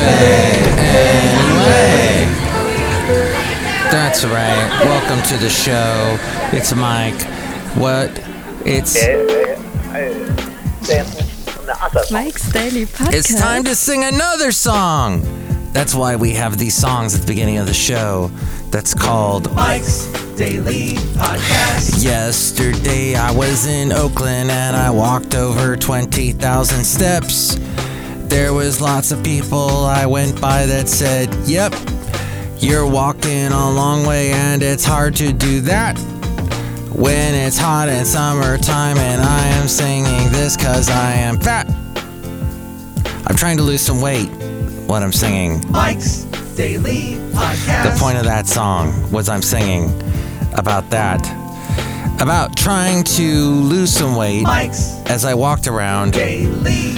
Cafe anyway. That's right. Welcome to the show. It's Mike. What? It's Mike's Daily Podcast. it's time to sing another song. That's why we have these songs at the beginning of the show. That's called Mike's Daily Podcast. Yesterday I was in Oakland and I walked over 20,000 steps. There was lots of people I went by that said, "Yep, you're walking a long way and it's hard to do that." When it's hot in summertime and I am singing this cuz I am fat. I'm trying to lose some weight when I'm singing. Mike's Daily Podcast. The point of that song was I'm singing about that. About trying to lose some weight Mike's as I walked around Daily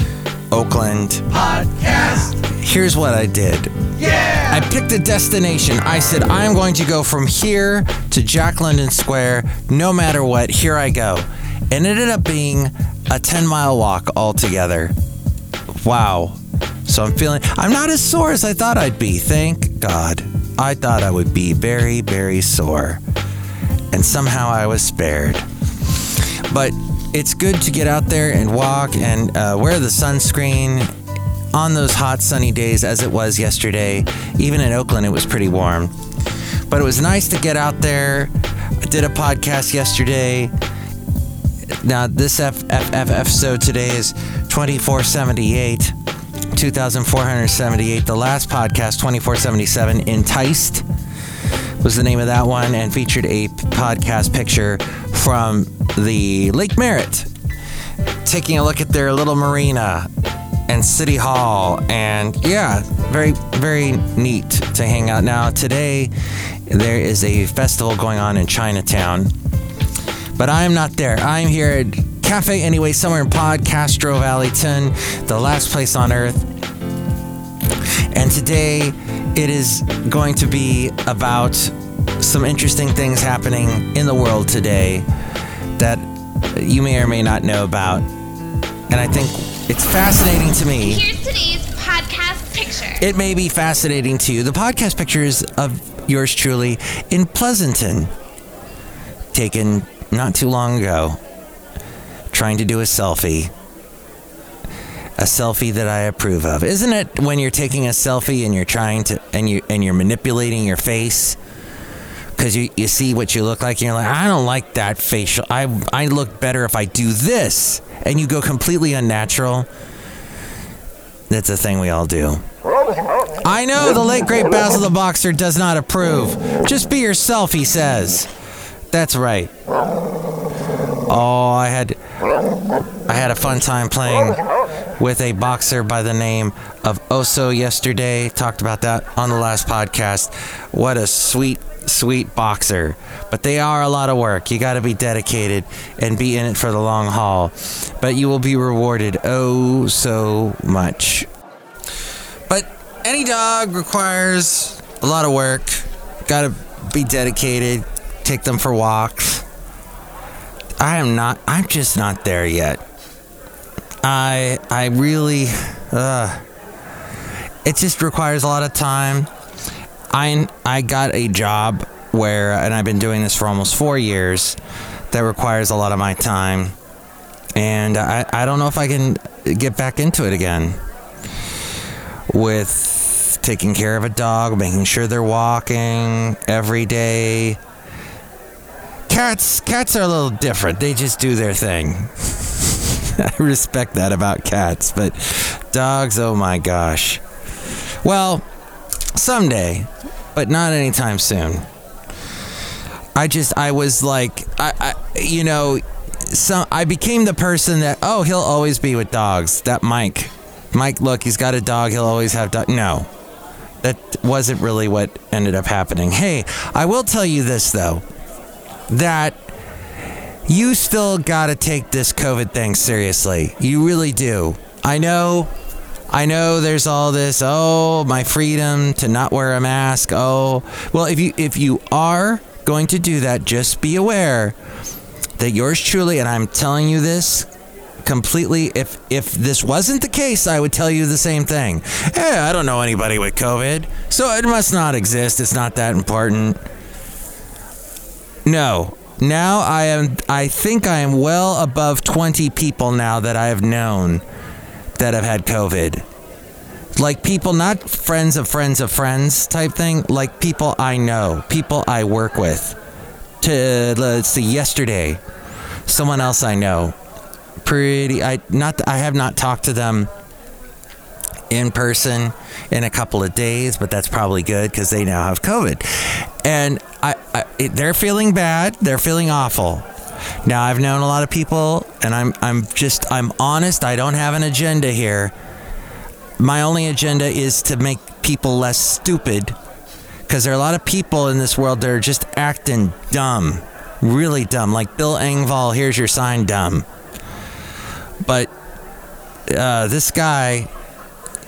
Oakland. Podcast. Here's what I did Yeah. I picked a destination. I said, I'm going to go from here to Jack London Square no matter what. Here I go. And it ended up being a 10 mile walk altogether. Wow. So I'm feeling, I'm not as sore as I thought I'd be. Thank God. I thought I would be very, very sore. And somehow I was spared. But it's good to get out there and walk and uh, wear the sunscreen on those hot sunny days as it was yesterday. Even in Oakland, it was pretty warm. But it was nice to get out there. I did a podcast yesterday. Now, this F- F- F- episode today is 2478, 2478. The last podcast, 2477, Enticed, was the name of that one and featured a podcast picture from the Lake Merritt, taking a look at their little marina and City Hall. And yeah, very, very neat to hang out. Now, today, there is a festival going on in Chinatown, but I am not there. I'm here at Cafe Anyway, somewhere in Podcastro Valleyton, the last place on earth. And today, it is going to be about some interesting things happening in the world today that you may or may not know about. And I think it's fascinating to me. Here's today's podcast picture. It may be fascinating to you. The podcast picture is of yours truly in Pleasanton, taken not too long ago, trying to do a selfie. A selfie that I approve of. Isn't it when you're taking a selfie and you're trying to and you and you're manipulating your face? Because you, you see what you look like and you're like, I don't like that facial. I I look better if I do this. And you go completely unnatural. That's a thing we all do. I know the late great Basil the Boxer does not approve. Just be yourself, he says. That's right. Oh, I had I had a fun time playing with a boxer by the name of Oso yesterday. Talked about that on the last podcast. What a sweet sweet boxer. But they are a lot of work. You got to be dedicated and be in it for the long haul. But you will be rewarded oh so much. But any dog requires a lot of work. Got to be dedicated. Take them for walks. I am not. I'm just not there yet. I I really. Uh, it just requires a lot of time. I I got a job where, and I've been doing this for almost four years. That requires a lot of my time, and I I don't know if I can get back into it again. With taking care of a dog, making sure they're walking every day. Cats cats are a little different. They just do their thing. I respect that about cats, but dogs, oh my gosh. Well, someday, but not anytime soon. I just I was like I, I you know some I became the person that oh he'll always be with dogs. That Mike. Mike, look, he's got a dog, he'll always have dog. No. That wasn't really what ended up happening. Hey, I will tell you this though. That you still got to take this COVID thing seriously. You really do. I know I know there's all this, oh, my freedom to not wear a mask. Oh, well, if you if you are going to do that, just be aware that yours truly, and I'm telling you this completely if if this wasn't the case, I would tell you the same thing. Hey, I don't know anybody with COVID, so it must not exist. It's not that important. No. Now I am I think I am well above 20 people now that I have known that have had COVID. Like people not friends of friends of friends type thing, like people I know, people I work with. To let's see yesterday, someone else I know pretty I not I have not talked to them in person in a couple of days, but that's probably good because they now have COVID, and I, I, they're feeling bad. They're feeling awful. Now I've known a lot of people, and I'm I'm just I'm honest. I don't have an agenda here. My only agenda is to make people less stupid, because there are a lot of people in this world that are just acting dumb, really dumb. Like Bill Engvall, here's your sign, dumb. But uh, this guy,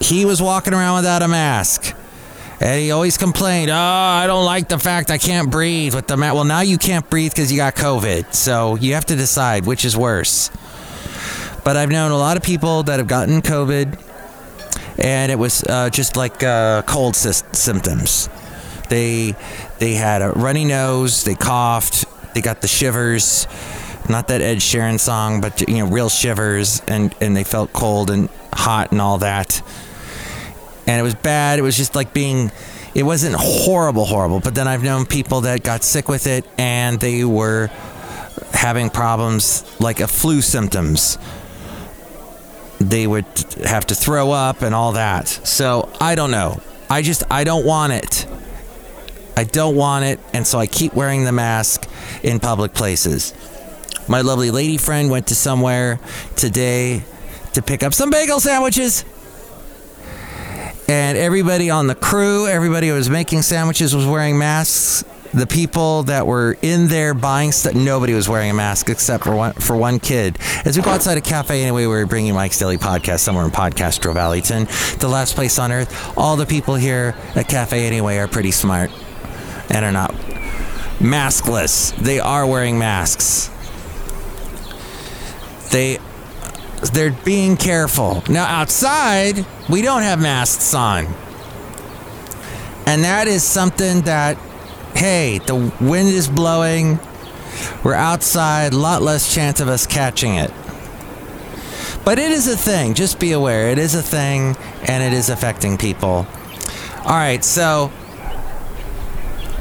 he was walking around without a mask. And he always complained, "Oh, I don't like the fact I can't breathe with the mask." Well, now you can't breathe because you got COVID. So you have to decide which is worse. But I've known a lot of people that have gotten COVID, and it was uh, just like uh, cold sy- symptoms. They they had a runny nose, they coughed, they got the shivers. Not that Ed Sheeran song, but you know, real shivers, and and they felt cold and hot and all that and it was bad. It was just like being, it wasn't horrible, horrible. But then I've known people that got sick with it and they were having problems like a flu symptoms. They would have to throw up and all that. So I don't know. I just, I don't want it. I don't want it. And so I keep wearing the mask in public places. My lovely lady friend went to somewhere today to pick up some bagel sandwiches and everybody on the crew, everybody who was making sandwiches was wearing masks. The people that were in there buying stuff, nobody was wearing a mask except for one for one kid. As we go outside a cafe anyway, we were bringing Mike's Daily Podcast somewhere in Podcastro Valleyton, the last place on earth. All the people here at Cafe Anyway are pretty smart and are not maskless. They are wearing masks. They they're being careful. Now, outside, we don't have masks on. And that is something that, hey, the wind is blowing. We're outside, a lot less chance of us catching it. But it is a thing. Just be aware. It is a thing, and it is affecting people. All right, so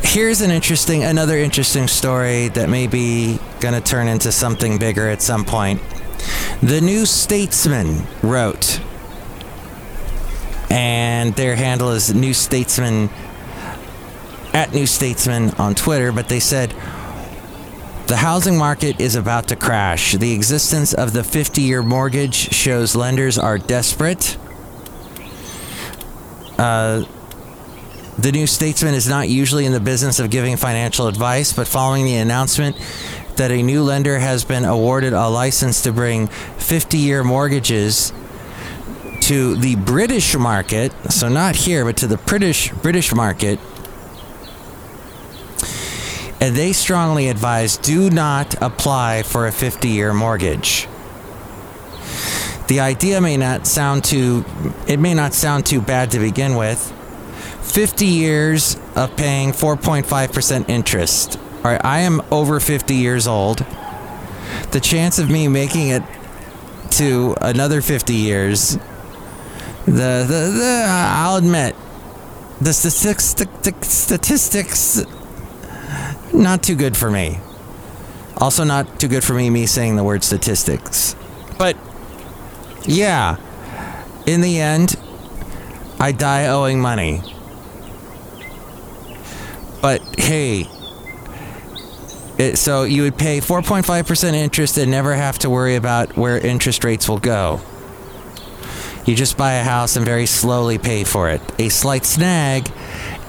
here's an interesting, another interesting story that may be going to turn into something bigger at some point. The New Statesman wrote, and their handle is New Statesman at New Statesman on Twitter, but they said the housing market is about to crash. The existence of the 50 year mortgage shows lenders are desperate. Uh, the New Statesman is not usually in the business of giving financial advice, but following the announcement that a new lender has been awarded a license to bring 50 year mortgages to the British market, so not here, but to the British British market. And they strongly advise do not apply for a 50 year mortgage. The idea may not sound too it may not sound too bad to begin with. 50 years of paying 4.5% interest. All right, I am over 50 years old. The chance of me making it to another 50 years, the, the, the I'll admit, the statistics, statistics, not too good for me. Also, not too good for me, me saying the word statistics. But, yeah, in the end, I die owing money. But hey, it, so you would pay 4.5% interest and never have to worry about where interest rates will go. You just buy a house and very slowly pay for it. A slight snag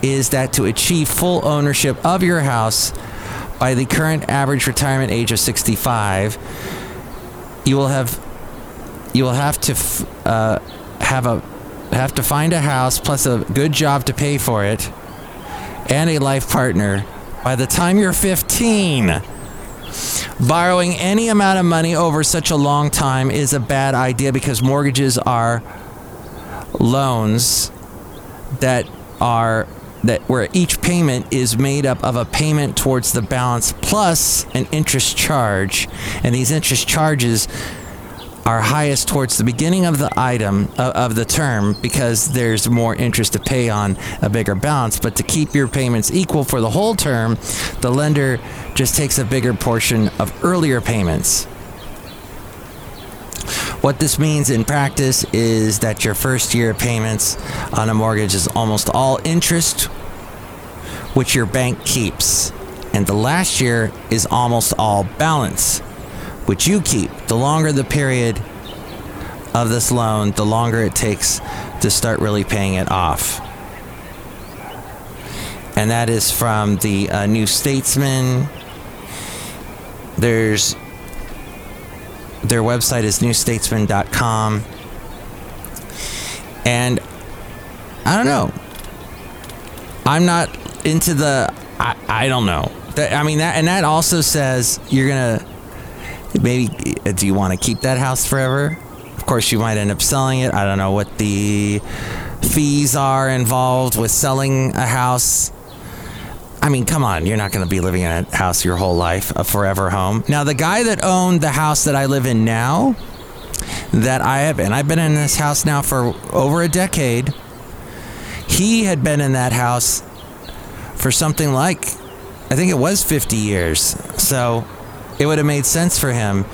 is that to achieve full ownership of your house by the current average retirement age of 65, you will have you will have to f- uh, have a have to find a house plus a good job to pay for it and a life partner by the time you're 15. Borrowing any amount of money over such a long time is a bad idea because mortgages are loans that are that where each payment is made up of a payment towards the balance plus an interest charge and these interest charges are highest towards the beginning of the item uh, of the term because there's more interest to pay on a bigger balance. But to keep your payments equal for the whole term the lender just takes a bigger portion of earlier payments. What this means in practice is that your first year payments on a mortgage is almost all interest, which your bank keeps. And the last year is almost all balance, which you keep. The longer the period of this loan, the longer it takes to start really paying it off. And that is from the uh, New Statesman. There's their website is newstatesman.com. And I don't know. I'm not into the I, I don't know. That, I mean that and that also says you're going to maybe uh, do you want to keep that house forever? Of course you might end up selling it. I don't know what the fees are involved with selling a house. I mean, come on, you're not going to be living in a house your whole life, a forever home. Now, the guy that owned the house that I live in now, that I have, and I've been in this house now for over a decade, he had been in that house for something like, I think it was 50 years. So it would have made sense for him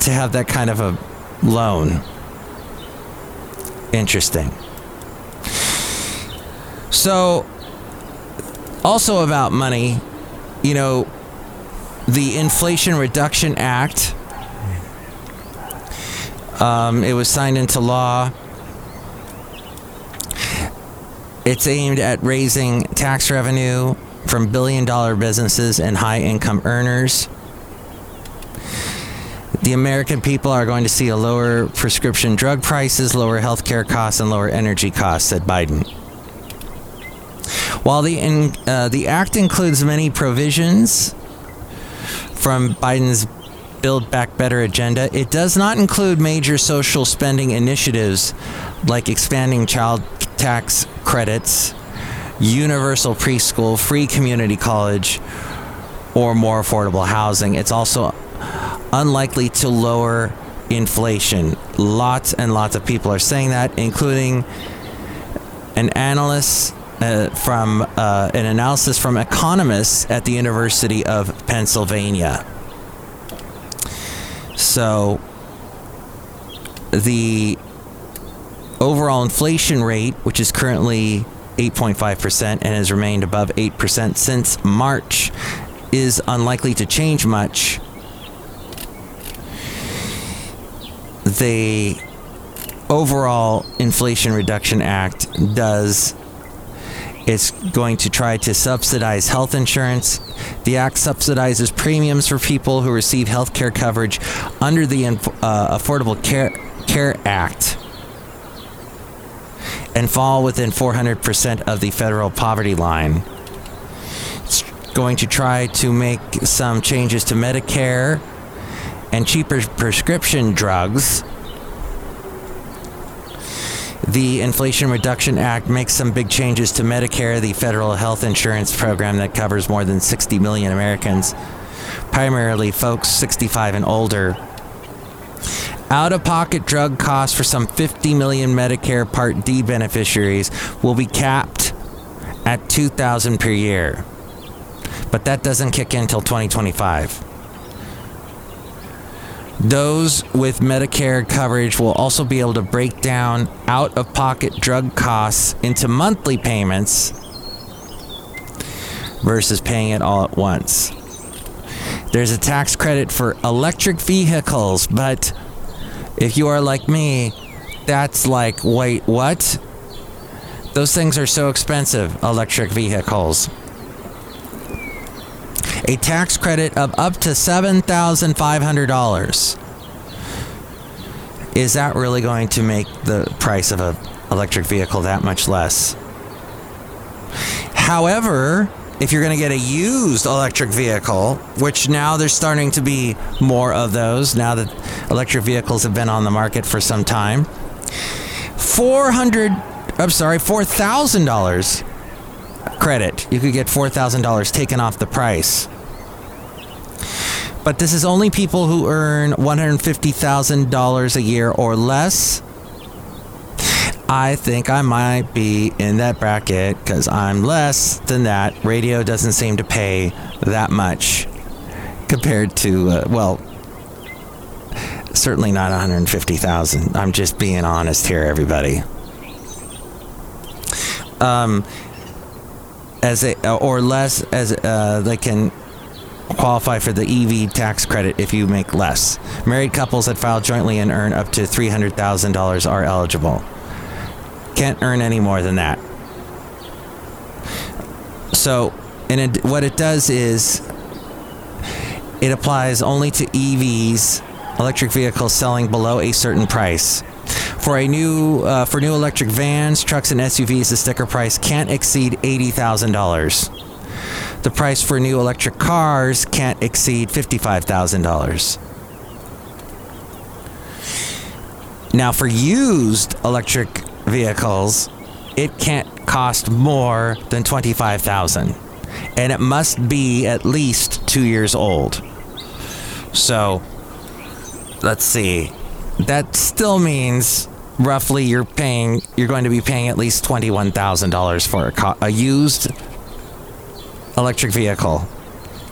to have that kind of a loan. Interesting. So also about money, you know, the Inflation Reduction Act. Um, it was signed into law. It's aimed at raising tax revenue from billion dollar businesses and high income earners. The American people are going to see a lower prescription drug prices, lower healthcare costs, and lower energy costs, said Biden. While the in, uh, the act includes many provisions from Biden's Build Back Better agenda, it does not include major social spending initiatives like expanding child tax credits, universal preschool, free community college, or more affordable housing. It's also unlikely to lower inflation. Lots and lots of people are saying that, including an analyst uh, from uh, an analysis from economists at the University of Pennsylvania. So the overall inflation rate, which is currently 8.5% and has remained above 8% since March, is unlikely to change much. The overall Inflation Reduction Act does it's going to try to subsidize health insurance. The act subsidizes premiums for people who receive health care coverage under the uh, Affordable Care, care Act and fall within 400% of the federal poverty line. It's going to try to make some changes to Medicare and cheaper prescription drugs the Inflation Reduction Act makes some big changes to Medicare, the federal health insurance program that covers more than 60 million Americans, primarily folks 65 and older. Out of pocket drug costs for some 50 million Medicare Part D beneficiaries will be capped at 2000 per year. But that doesn't kick in until 2025. Those with Medicare coverage will also be able to break down out of pocket drug costs into monthly payments versus paying it all at once. There's a tax credit for electric vehicles, but if you are like me, that's like, wait, what? Those things are so expensive, electric vehicles a tax credit of up to $7,500. Is that really going to make the price of an electric vehicle that much less? However, if you're going to get a used electric vehicle, which now there's starting to be more of those now that electric vehicles have been on the market for some time, 400 I'm sorry, $4,000 credit. You could get $4,000 taken off the price. But this is only people who earn $150,000 a year or less. I think I might be in that bracket because I'm less than that. Radio doesn't seem to pay that much compared to, uh, well, certainly not 150,000. I'm just being honest here, everybody. Um, as a, or less as uh, they can qualify for the EV tax credit if you make less. Married couples that file jointly and earn up to $300,000 are eligible. Can't earn any more than that. So, and it, what it does is it applies only to EVs, electric vehicles selling below a certain price. For a new uh, for new electric vans, trucks, and SUVs, the sticker price can't exceed eighty thousand dollars. The price for new electric cars can't exceed fifty-five thousand dollars. Now, for used electric vehicles, it can't cost more than twenty-five thousand, and it must be at least two years old. So, let's see. That still means roughly you're paying you're going to be paying at least $21,000 for a, co- a used electric vehicle.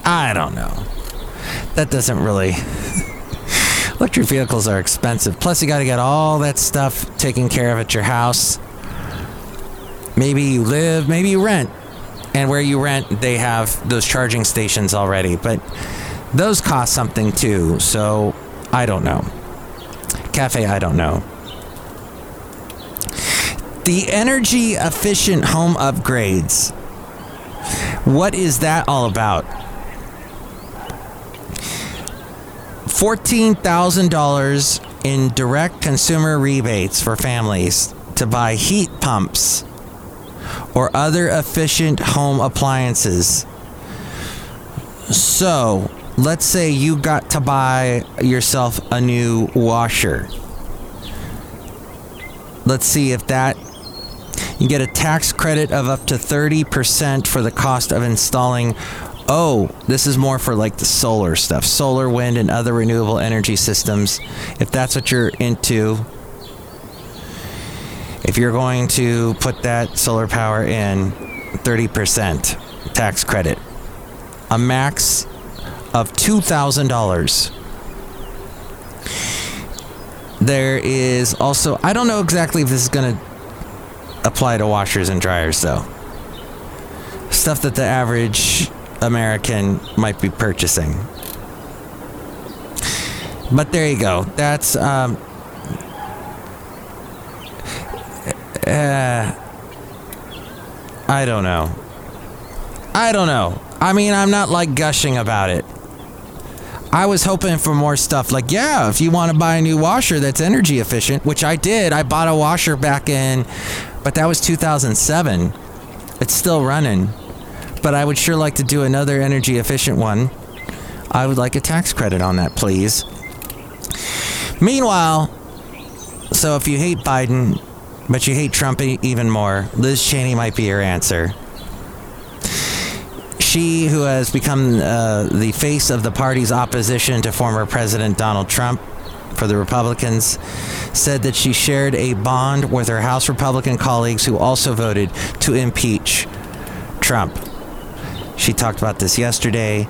I don't know. That doesn't really Electric vehicles are expensive. Plus you got to get all that stuff taken care of at your house. Maybe you live, maybe you rent. And where you rent, they have those charging stations already, but those cost something too. So, I don't know. Cafe, I don't know. The energy efficient home upgrades. What is that all about? $14,000 in direct consumer rebates for families to buy heat pumps or other efficient home appliances. So, let's say you got to buy yourself a new washer. Let's see if that you get a tax credit of up to 30% for the cost of installing Oh, this is more for like the solar stuff, solar, wind, and other renewable energy systems. If that's what you're into, if you're going to put that solar power in, 30% tax credit, a max of $2,000. There is also, I don't know exactly if this is going to apply to washers and dryers though. Stuff that the average American might be purchasing. But there you go. That's um, uh, I don't know. I don't know. I mean, I'm not like gushing about it. I was hoping for more stuff like, yeah, if you want to buy a new washer that's energy efficient, which I did. I bought a washer back in, but that was 2007. It's still running but I would sure like to do another energy efficient one. I would like a tax credit on that, please. Meanwhile, so if you hate Biden, but you hate Trump even more, Liz Cheney might be your answer. She, who has become uh, the face of the party's opposition to former President Donald Trump for the Republicans, said that she shared a bond with her House Republican colleagues who also voted to impeach Trump. She talked about this yesterday.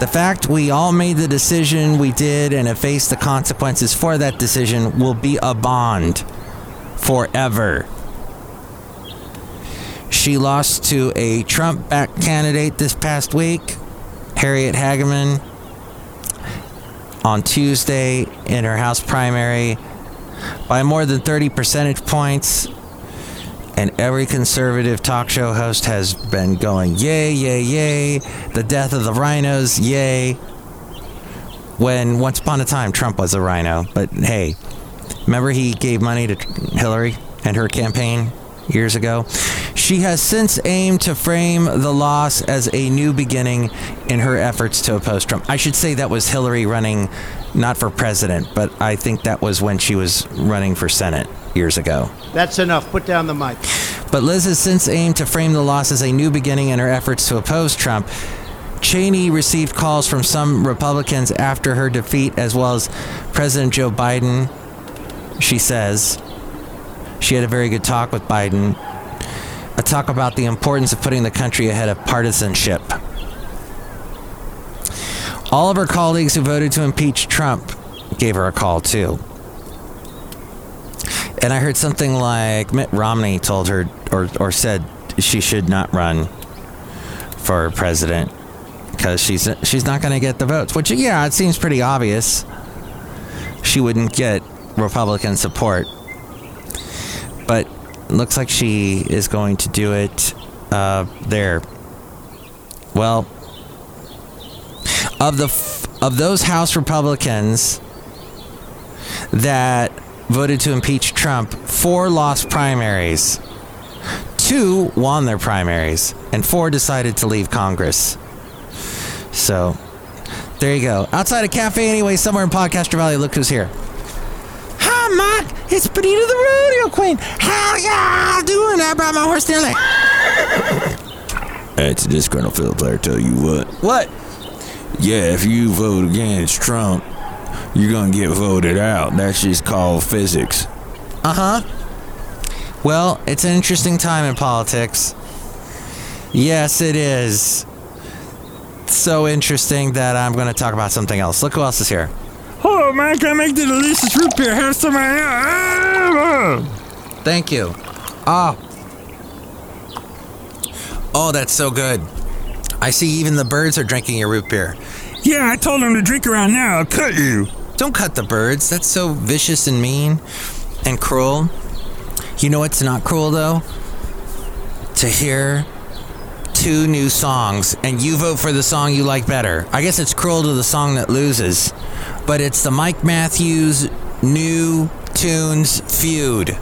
The fact we all made the decision we did and have faced the consequences for that decision will be a bond forever. She lost to a Trump backed candidate this past week, Harriet Hageman, on Tuesday in her House primary by more than 30 percentage points and every conservative talk show host has been going, yay, yay, yay, the death of the rhinos, yay. When once upon a time Trump was a rhino, but hey, remember he gave money to Hillary and her campaign years ago? She has since aimed to frame the loss as a new beginning in her efforts to oppose Trump. I should say that was Hillary running not for president, but I think that was when she was running for Senate years ago. That's enough. Put down the mic. But Liz has since aimed to frame the loss as a new beginning in her efforts to oppose Trump. Cheney received calls from some Republicans after her defeat, as well as President Joe Biden. She says she had a very good talk with Biden, a talk about the importance of putting the country ahead of partisanship. All of her colleagues who voted to impeach Trump gave her a call, too. And I heard something like Mitt Romney told her or, or said she should not run for president because she's she's not going to get the votes. Which yeah, it seems pretty obvious. She wouldn't get Republican support, looks like she is going to do it uh, there. Well, of the f- of those House Republicans that voted to impeach Trump, four lost primaries. Two won their primaries, and four decided to leave Congress. So, there you go. Outside a cafe, anyway, somewhere in Podcaster Valley, look who's here. Mike. It's Benita the Rodeo Queen. How y'all doing? I brought my horse nearly. It's just Colonel Philip there tell you what. What? Yeah, if you vote against Trump, you're gonna get voted out. That's just called physics. Uh huh. Well, it's an interesting time in politics. Yes, it is. So interesting that I'm going to talk about something else. Look who else is here. Man, can make the delicious root beer? Have some. Thank you. Oh. Oh, that's so good. I see even the birds are drinking your root beer. Yeah, I told them to drink around now. I'll cut you. Don't cut the birds. That's so vicious and mean and cruel. You know what's not cruel though? To hear two new songs and you vote for the song you like better. I guess it's cruel to the song that loses, but it's the Mike Matthews new tunes feud.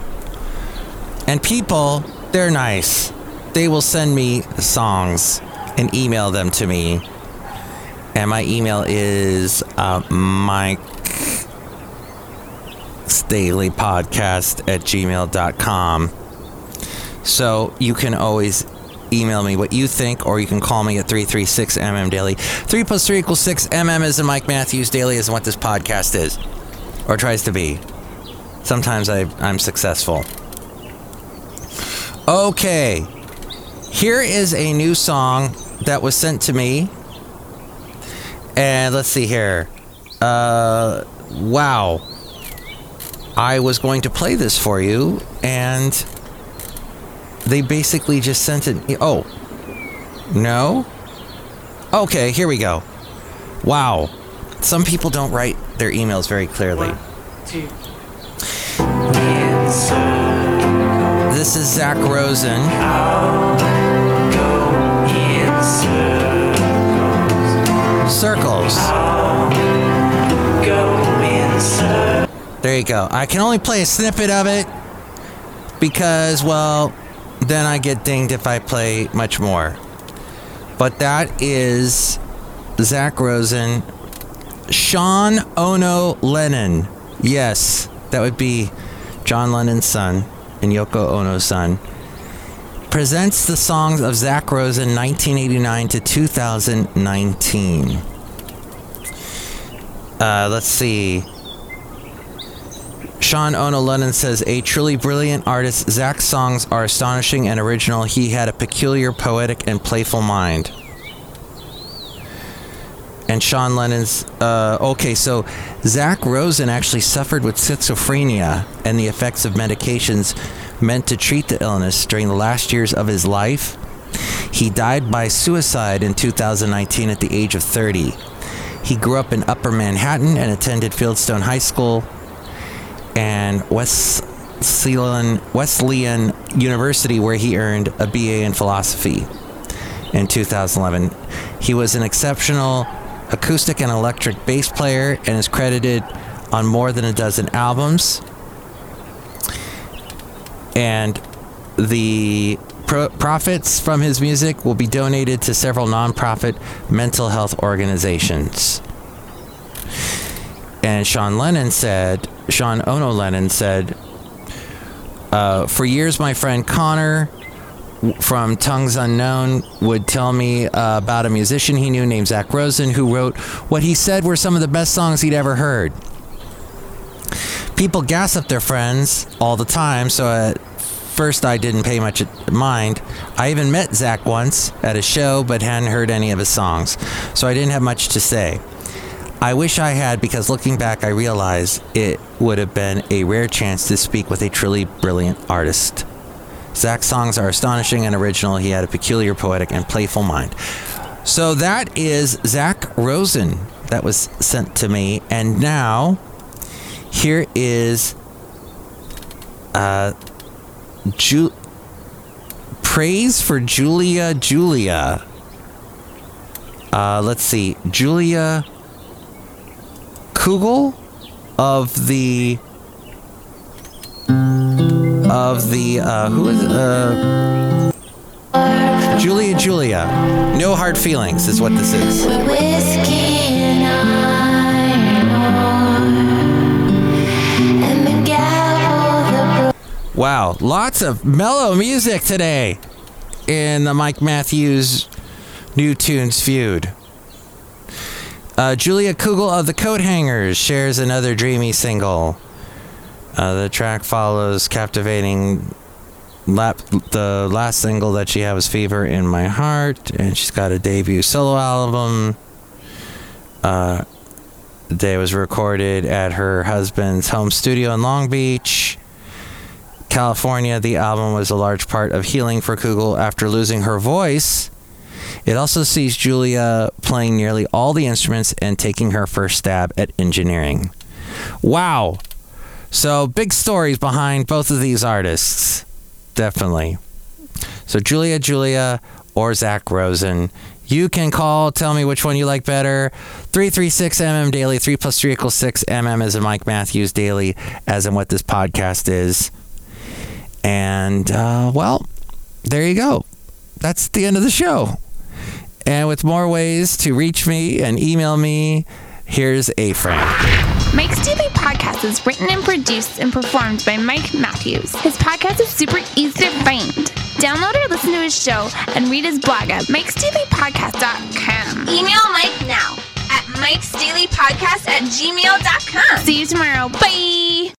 And people, they're nice. They will send me songs and email them to me. And my email is uh, Mike Daily Podcast at gmail.com. So you can always email me what you think, or you can call me at 336 MM Daily. 3 plus 3 equals 6. MM is in Mike Matthews. Daily is what this podcast is, or tries to be. Sometimes I, I'm successful. Okay. Here is a new song that was sent to me. And let's see here. Uh, wow. I was going to play this for you, and they basically just sent it. Oh, no? Okay, here we go. Wow. Some people don't write their emails very clearly. This is Zach Rosen. Circles. There you go. I can only play a snippet of it because, well, then I get dinged if I play much more. But that is Zach Rosen, Sean Ono Lennon. Yes, that would be John Lennon's son and Yoko Ono's son. Presents the songs of Zach Rosen 1989 to 2019. Uh, let's see. Sean Ono Lennon says, a truly brilliant artist, Zach's songs are astonishing and original. He had a peculiar, poetic, and playful mind. And Sean Lennon's, uh, okay, so Zach Rosen actually suffered with schizophrenia and the effects of medications meant to treat the illness during the last years of his life. He died by suicide in 2019 at the age of 30. He grew up in Upper Manhattan and attended Fieldston High School and Wesleyan, Wesleyan University, where he earned a BA in philosophy in 2011. He was an exceptional acoustic and electric bass player and is credited on more than a dozen albums. And the Pro- profits from his music will be donated to several nonprofit mental health organizations. And Sean Lennon said, Sean Ono Lennon said, uh, for years, my friend Connor from Tongues Unknown would tell me uh, about a musician he knew named Zach Rosen who wrote what he said were some of the best songs he'd ever heard. People gas up their friends all the time, so at first I didn't pay much mind. I even met Zach once at a show, but hadn't heard any of his songs, so I didn't have much to say. I wish I had because looking back, I realize it would have been a rare chance to speak with a truly brilliant artist. Zach's songs are astonishing and original. He had a peculiar, poetic, and playful mind. So that is Zach Rosen that was sent to me. And now, here is uh, Ju- praise for Julia Julia. Uh, let's see. Julia Kugel of the of the uh, who is uh, Julia Julia. No hard feelings is what this is. Whiskey and iron ore, and the gavel, the Wow, lots of mellow music today in the Mike Matthews New Tunes feud. Uh, Julia Kugel of the Coathangers shares another dreamy single. Uh, the track follows captivating lap, the last single that she had was Fever in My Heart, and she's got a debut solo album. Uh, the day was recorded at her husband's home studio in Long Beach. California, the album was a large part of healing for Kugel after losing her voice. It also sees Julia playing nearly all the instruments and taking her first stab at engineering. Wow. So, big stories behind both of these artists. Definitely. So, Julia Julia or Zach Rosen. You can call, tell me which one you like better. 336 MM Daily, 3 plus 3 equals 6 MM as in Mike Matthews Daily, as in what this podcast is. And, uh, well, there you go. That's the end of the show. And with more ways to reach me and email me, here's A Frank. Mike's Daily Podcast is written and produced and performed by Mike Matthews. His podcast is super easy to find. Download or listen to his show and read his blog at mikesdailypodcast.com. Email Mike now at mikesdailypodcast at gmail.com. See you tomorrow. Bye.